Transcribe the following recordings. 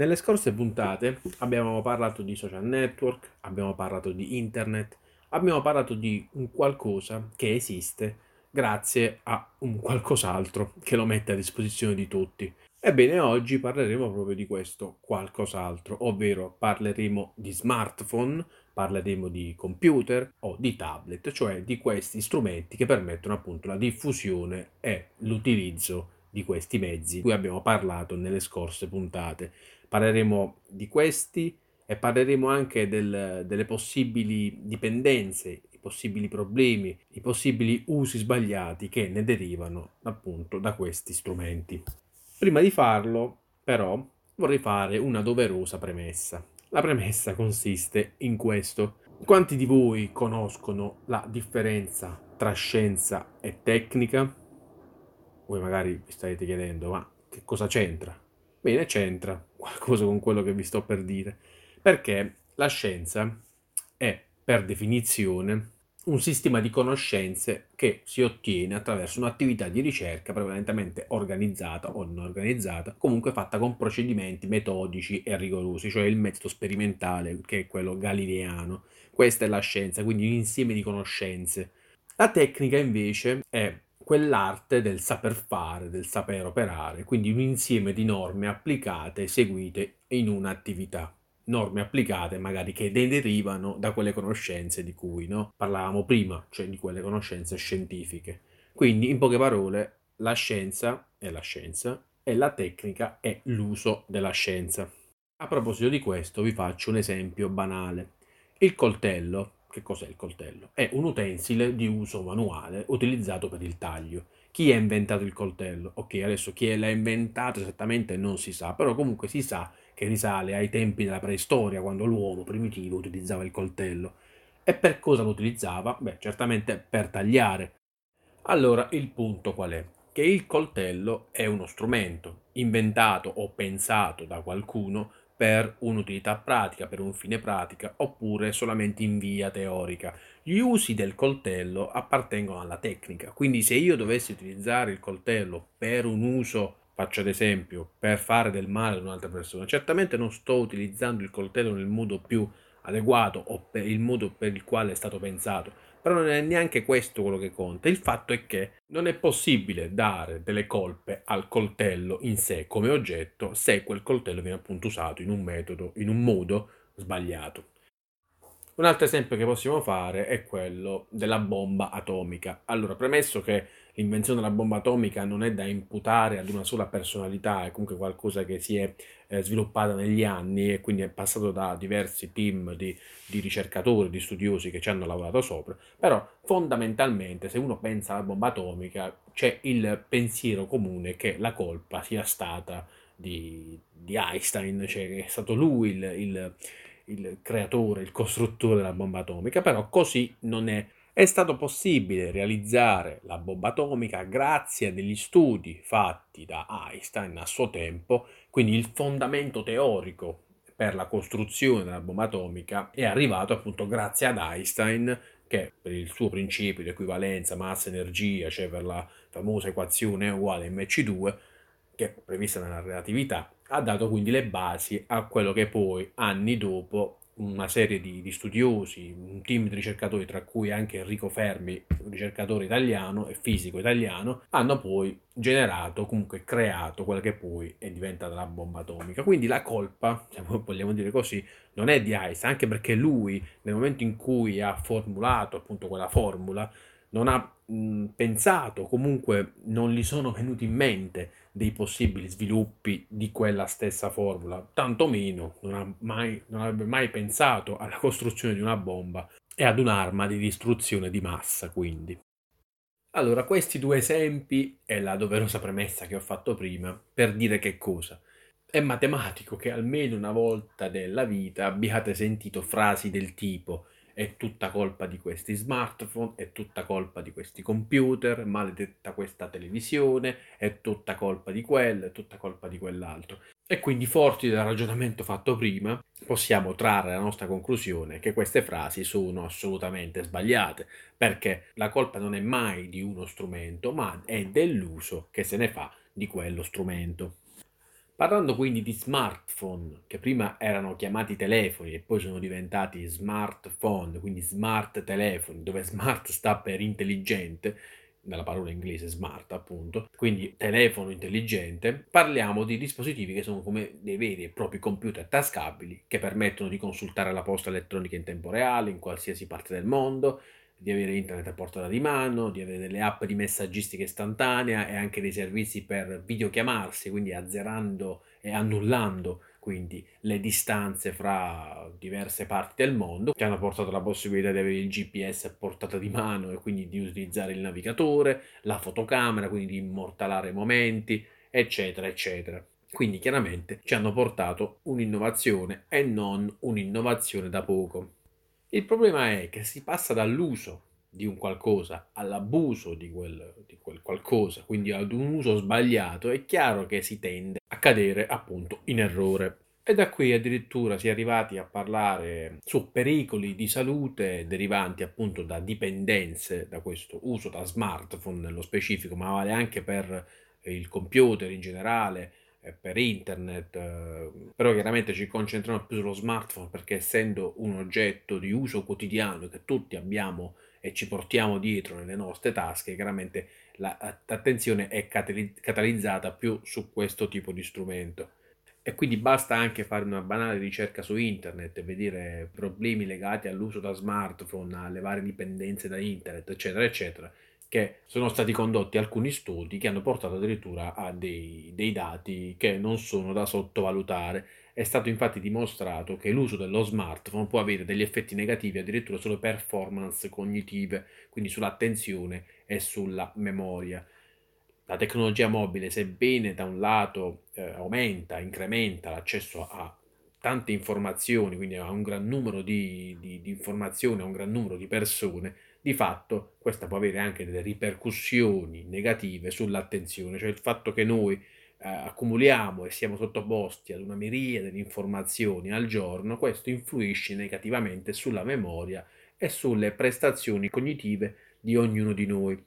Nelle scorse puntate abbiamo parlato di social network, abbiamo parlato di internet, abbiamo parlato di un qualcosa che esiste grazie a un qualcos'altro che lo mette a disposizione di tutti. Ebbene, oggi parleremo proprio di questo qualcos'altro, ovvero parleremo di smartphone, parleremo di computer o di tablet, cioè di questi strumenti che permettono appunto la diffusione e l'utilizzo di questi mezzi di cui abbiamo parlato nelle scorse puntate. Parleremo di questi e parleremo anche del, delle possibili dipendenze, i possibili problemi, i possibili usi sbagliati che ne derivano appunto da questi strumenti. Prima di farlo, però, vorrei fare una doverosa premessa. La premessa consiste in questo. Quanti di voi conoscono la differenza tra scienza e tecnica? Voi magari vi starete chiedendo, ma che cosa c'entra? Bene, c'entra qualcosa con quello che vi sto per dire, perché la scienza è, per definizione, un sistema di conoscenze che si ottiene attraverso un'attività di ricerca prevalentemente organizzata o non organizzata, comunque fatta con procedimenti metodici e rigorosi, cioè il metodo sperimentale che è quello galileano. Questa è la scienza, quindi un insieme di conoscenze. La tecnica invece è quell'arte del saper fare, del saper operare, quindi un insieme di norme applicate, eseguite in un'attività. Norme applicate magari che derivano da quelle conoscenze di cui no? parlavamo prima, cioè di quelle conoscenze scientifiche. Quindi, in poche parole, la scienza è la scienza e la tecnica è l'uso della scienza. A proposito di questo, vi faccio un esempio banale. Il coltello che cos'è il coltello? È un utensile di uso manuale utilizzato per il taglio. Chi ha inventato il coltello? Ok, adesso chi l'ha inventato esattamente non si sa, però comunque si sa che risale ai tempi della preistoria, quando l'uomo primitivo utilizzava il coltello. E per cosa lo utilizzava? Beh, certamente per tagliare. Allora, il punto qual è? Che il coltello è uno strumento inventato o pensato da qualcuno per un'utilità pratica, per un fine pratica, oppure solamente in via teorica. Gli usi del coltello appartengono alla tecnica, quindi se io dovessi utilizzare il coltello per un uso, faccio ad esempio, per fare del male ad un'altra persona, certamente non sto utilizzando il coltello nel modo più adeguato o per il modo per il quale è stato pensato però non è neanche questo quello che conta. Il fatto è che non è possibile dare delle colpe al coltello in sé come oggetto se quel coltello viene appunto usato in un metodo, in un modo sbagliato. Un altro esempio che possiamo fare è quello della bomba atomica. Allora, premesso che l'invenzione della bomba atomica non è da imputare ad una sola personalità, è comunque qualcosa che si è eh, sviluppata negli anni e quindi è passato da diversi team di, di, ricercatori, di studiosi che ci hanno lavorato sopra, però fondamentalmente se uno pensa alla bomba atomica c'è il pensiero comune che la colpa sia stata di, di Einstein, cioè che è stato lui il, il il creatore, il costruttore della bomba atomica, però così non è. È stato possibile realizzare la bomba atomica grazie a degli studi fatti da Einstein a suo tempo, quindi il fondamento teorico per la costruzione della bomba atomica è arrivato appunto grazie ad Einstein che per il suo principio di equivalenza massa-energia, cioè per la famosa equazione uguale mc2, che è prevista nella relatività, ha dato quindi le basi a quello che poi anni dopo una serie di, di, studiosi, un team di ricercatori, tra cui anche Enrico Fermi, ricercatore italiano e fisico italiano, hanno poi generato, comunque creato quella che poi è diventata la bomba atomica. Quindi la colpa, se vogliamo dire così, non è di Einstein, anche perché lui, nel momento in cui ha formulato appunto quella formula, non ha mh, pensato, comunque non gli sono venuti in mente dei possibili sviluppi di quella stessa formula, tantomeno non, mai, non avrebbe mai pensato alla costruzione di una bomba e ad un'arma di distruzione di massa, quindi. Allora, questi due esempi è la doverosa premessa che ho fatto prima per dire che cosa. È matematico che almeno una volta nella vita abbiate sentito frasi del tipo è tutta colpa di questi smartphone, è tutta colpa di questi computer, maledetta questa televisione, è tutta colpa di quello, è tutta colpa di quell'altro. E quindi forti del ragionamento fatto prima, possiamo trarre la nostra conclusione che queste frasi sono assolutamente sbagliate, perché la colpa non è mai di uno strumento, ma è dell'uso che se ne fa di quello strumento. Parlando quindi di smartphone, che prima erano chiamati telefoni e poi sono diventati smartphone, quindi smart telefoni, dove smart sta per intelligente, nella parola inglese smart appunto, quindi telefono intelligente, parliamo di dispositivi che sono come dei veri e propri computer tascabili che permettono di consultare la posta elettronica in tempo reale in qualsiasi parte del mondo, di avere internet a portata di mano, di avere delle app di messaggistica istantanea e anche dei servizi per videochiamarsi, quindi azzerando e annullando quindi le distanze fra diverse parti del mondo, che hanno portato la possibilità di avere il GPS a portata di mano e quindi di utilizzare il navigatore, la fotocamera, quindi di immortalare momenti, eccetera, eccetera. Quindi chiaramente ci hanno portato un'innovazione e non un'innovazione da poco. Il problema è che si passa dall'uso di un qualcosa all'abuso di quel, di quel qualcosa, quindi ad un uso sbagliato, è chiaro che si tende a cadere appunto in errore. E da qui addirittura si è arrivati a parlare su pericoli di salute derivanti appunto da dipendenze da questo uso da smartphone nello specifico, ma vale anche per il computer in generale, per internet, eh, però chiaramente ci concentriamo più sullo smartphone perché essendo un oggetto di uso quotidiano che tutti abbiamo e ci portiamo dietro nelle nostre tasche, chiaramente l'attenzione è catalizzata più su questo tipo di strumento. E quindi basta anche fare una banale ricerca su internet e vedere problemi legati all'uso da smartphone, alle varie dipendenze da internet, eccetera, eccetera, che sono stati condotti alcuni studi che hanno portato addirittura a dei, dei dati che non sono da sottovalutare è stato infatti dimostrato che l'uso dello smartphone può avere degli effetti negativi addirittura sulle performance cognitive, quindi sull'attenzione e sulla memoria. La tecnologia mobile, sebbene da un lato eh, aumenta, incrementa l'accesso a tante informazioni, quindi a un gran numero di, di, di informazioni, a un gran numero di persone, di fatto questa può avere anche delle ripercussioni negative sull'attenzione, cioè il fatto che noi eh, accumuliamo e siamo sottoposti ad una miriade di informazioni al giorno, questo influisce negativamente sulla memoria e sulle prestazioni cognitive di ognuno di noi.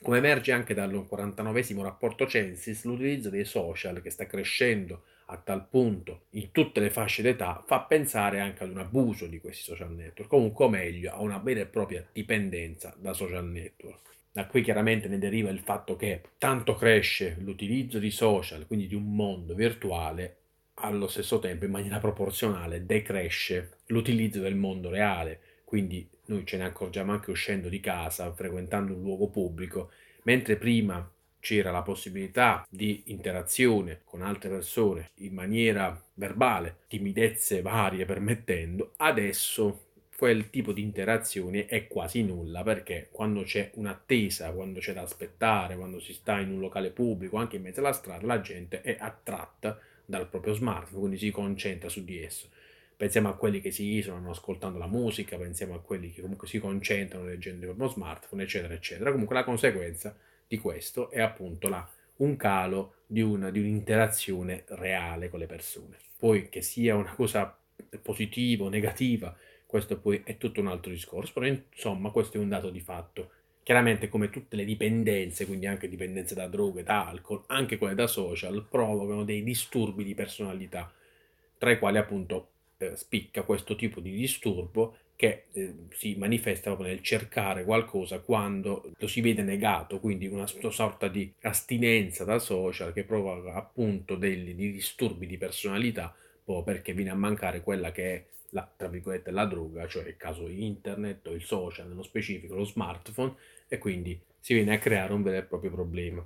Come emerge anche dal 49 rapporto Censis, l'utilizzo dei social che sta crescendo a tal punto in tutte le fasce d'età fa pensare anche ad un abuso di questi social network, comunque o meglio a una vera e propria dipendenza da social network. Da qui chiaramente ne deriva il fatto che tanto cresce l'utilizzo di social, quindi di un mondo virtuale, allo stesso tempo in maniera proporzionale decresce l'utilizzo del mondo reale, quindi noi ce ne accorgiamo anche uscendo di casa, frequentando un luogo pubblico, mentre prima c'era la possibilità di interazione con altre persone in maniera verbale, timidezze varie permettendo, adesso quel tipo di interazione è quasi nulla perché quando c'è un'attesa, quando c'è da aspettare, quando si sta in un locale pubblico, anche in mezzo alla strada, la gente è attratta dal proprio smartphone, quindi si concentra su di esso. Pensiamo a quelli che si isolano ascoltando la musica, pensiamo a quelli che comunque si concentrano leggendo il proprio smartphone, eccetera, eccetera. Comunque la conseguenza di questo è appunto la, un calo di, una, di un'interazione reale con le persone. Poi che sia una cosa positiva o negativa, questo poi è tutto un altro discorso, però insomma questo è un dato di fatto. Chiaramente come tutte le dipendenze, quindi anche dipendenze da droghe, da alcol, anche quelle da social, provocano dei disturbi di personalità, tra i quali appunto eh, spicca questo tipo di disturbo che eh, si manifesta proprio nel cercare qualcosa quando lo si vede negato, quindi una sorta di astinenza da social che provoca appunto dei, dei disturbi di personalità, proprio perché viene a mancare quella che è la, tra virgolette, la droga, cioè il caso internet o il social, nello specifico lo smartphone, e quindi si viene a creare un vero e proprio problema.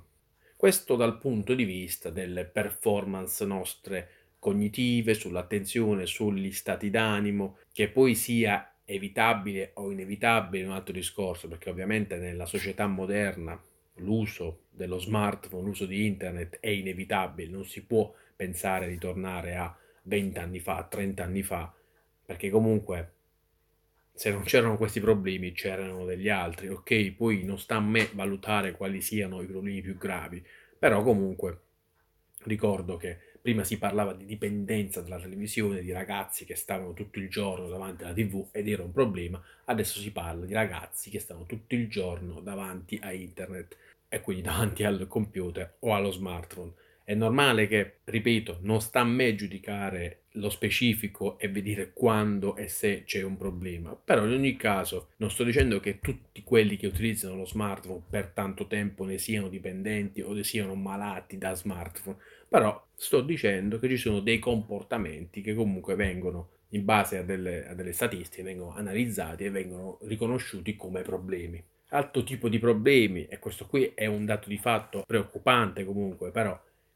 Questo dal punto di vista delle performance nostre cognitive, sull'attenzione, sugli stati d'animo, che poi sia evitabile o inevitabile un altro discorso, perché ovviamente nella società moderna l'uso dello smartphone, l'uso di internet è inevitabile, non si può pensare di tornare a 20 anni fa, 30 anni fa, perché comunque se non c'erano questi problemi c'erano degli altri, ok? Poi non sta a me valutare quali siano i problemi più gravi, però comunque ricordo che prima si parlava di dipendenza dalla televisione, di ragazzi che stavano tutto il giorno davanti alla tv ed era un problema, adesso si parla di ragazzi che stanno tutto il giorno davanti a internet e quindi davanti al computer o allo smartphone. È normale che, ripeto, non sta a me giudicare lo specifico e vedere quando e se c'è un problema, però in ogni caso non sto dicendo che tutti quelli che utilizzano lo smartphone per tanto tempo ne siano dipendenti o ne siano malati da smartphone, però sto dicendo che ci sono dei comportamenti che comunque vengono in base a delle, a delle statistiche, vengono analizzati e vengono riconosciuti come problemi. Altro tipo di problemi, e questo qui è un dato di fatto preoccupante comunque, però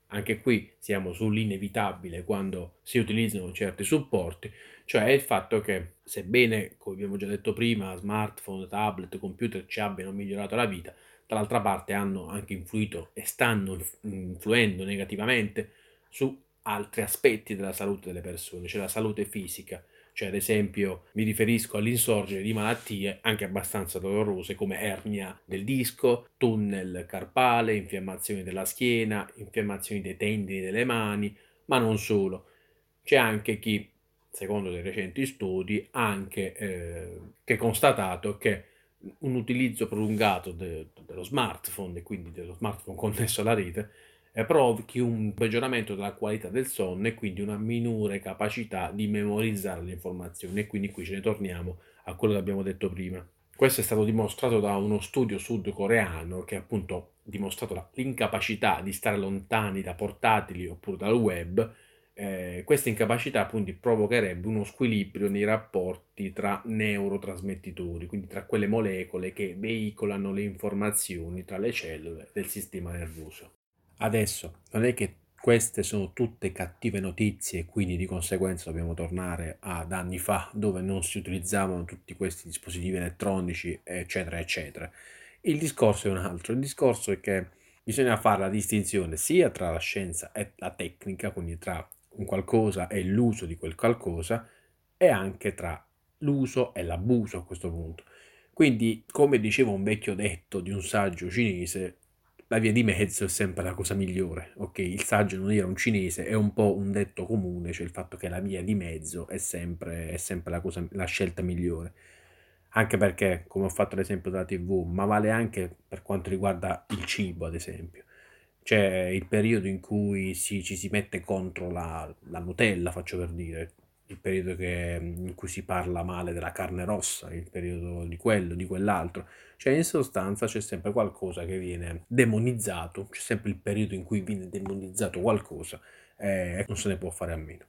anche qui siamo sull'inevitabile quando si utilizzano certi supporti, cioè il fatto che sebbene, come abbiamo già detto prima, smartphone, tablet, computer ci abbiano migliorato la vita, dall'altra parte hanno anche influito e stanno influendo negativamente su altri aspetti della salute delle persone, cioè la salute fisica, cioè ad esempio mi riferisco all'insorgere di malattie anche abbastanza dolorose come ernia del disco, tunnel carpale, infiammazioni della schiena, infiammazioni dei tendini delle mani, ma non solo. C'è anche chi, secondo dei recenti studi, anche eh, che ha constatato che un utilizzo prolungato de- dello smartphone e quindi dello smartphone connesso alla rete provochi un peggioramento della qualità del sonno e quindi una minore capacità di memorizzare le informazioni e quindi qui ce ne torniamo a quello che abbiamo detto prima. Questo è stato dimostrato da uno studio sudcoreano che appunto ha dimostrato l'incapacità di stare lontani da portatili oppure dal web. Eh, questa incapacità appunto provocherebbe uno squilibrio nei rapporti tra neurotrasmettitori, quindi tra quelle molecole che veicolano le informazioni tra le cellule del sistema nervoso. Adesso non è che queste sono tutte cattive notizie, quindi di conseguenza dobbiamo tornare ad anni fa dove non si utilizzavano tutti questi dispositivi elettronici, eccetera, eccetera. Il discorso è un altro, il discorso è che bisogna fare la distinzione sia tra la scienza e la tecnica, quindi tra un qualcosa e l'uso di quel qualcosa, e anche tra l'uso e l'abuso a questo punto. Quindi, come diceva un vecchio detto di un saggio cinese, la via di mezzo è sempre la cosa migliore. Ok, il saggio non era un cinese, è un po' un detto comune, cioè il fatto che la via di mezzo è sempre, è sempre la, cosa, la scelta migliore. Anche perché, come ho fatto l'esempio della TV, ma vale anche per quanto riguarda il cibo, ad esempio. C'è il periodo in cui si, ci si mette contro la, la Nutella, faccio per dire, il periodo che, in cui si parla male della carne rossa, il periodo di quello, di quell'altro. Cioè in sostanza c'è sempre qualcosa che viene demonizzato, c'è sempre il periodo in cui viene demonizzato qualcosa e non se ne può fare a meno.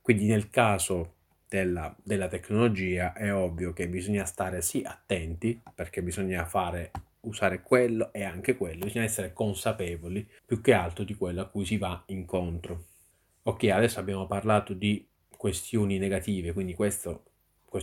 Quindi nel caso della, della tecnologia è ovvio che bisogna stare sì attenti perché bisogna fare usare quello e anche quello, bisogna essere consapevoli più che altro di quello a cui si va incontro. Ok, adesso abbiamo parlato di questioni negative, quindi questo,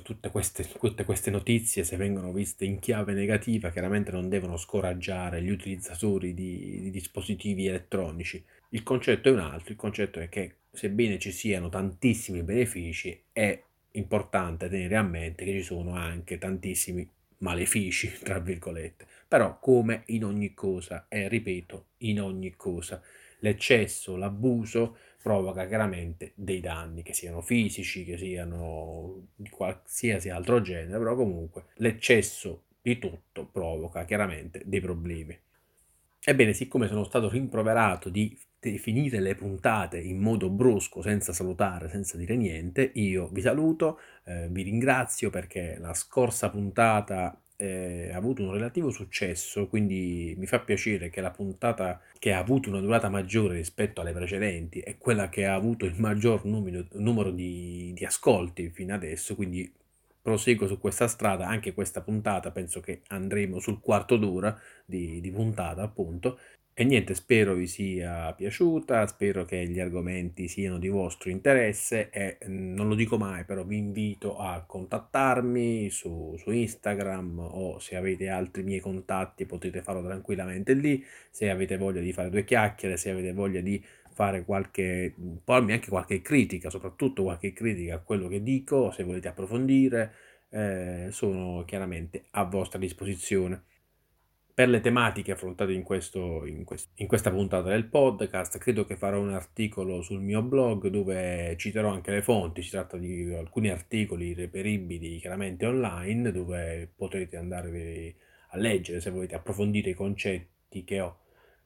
tutte, queste, tutte queste notizie se vengono viste in chiave negativa chiaramente non devono scoraggiare gli utilizzatori di, di dispositivi elettronici. Il concetto è un altro, il concetto è che sebbene ci siano tantissimi benefici è importante tenere a mente che ci sono anche tantissimi malefici, tra virgolette. Però come in ogni cosa, e ripeto, in ogni cosa, l'eccesso, l'abuso provoca chiaramente dei danni, che siano fisici, che siano di qualsiasi altro genere, però comunque l'eccesso di tutto provoca chiaramente dei problemi. Ebbene, siccome sono stato rimproverato di definire le puntate in modo brusco, senza salutare, senza dire niente, io vi saluto, eh, vi ringrazio perché la scorsa puntata eh, ha avuto un relativo successo, quindi mi fa piacere che la puntata che ha avuto una durata maggiore rispetto alle precedenti è quella che ha avuto il maggior numero, numero di, di ascolti fino adesso, quindi proseguo su questa strada, anche questa puntata penso che andremo sul quarto d'ora di, di puntata appunto e niente, spero vi sia piaciuta, spero che gli argomenti siano di vostro interesse e mm, non lo dico mai, però vi invito a contattarmi su, su Instagram o se avete altri miei contatti potete farlo tranquillamente lì, se avete voglia di fare due chiacchiere, se avete voglia di fare qualche, pormi anche qualche critica, soprattutto qualche critica a quello che dico, se volete approfondire, eh, sono chiaramente a vostra disposizione per le tematiche affrontate in, questo, in, quest- in, questa puntata del podcast. Credo che farò un articolo sul mio blog dove citerò anche le fonti. Si tratta di alcuni articoli reperibili chiaramente online dove potrete andare a leggere se volete approfondire i concetti che ho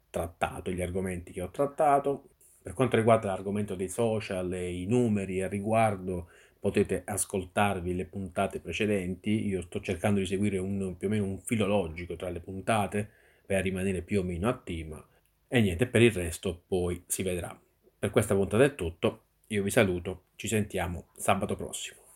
trattato, gli argomenti che ho trattato. Per quanto riguarda l'argomento dei social e i numeri a riguardo, potete ascoltarvi le puntate precedenti. Io sto cercando di seguire un, più o meno un filo logico tra le puntate per rimanere più o meno attiva. E niente, per il resto poi si vedrà. Per questa puntata è tutto, io vi saluto, ci sentiamo sabato prossimo.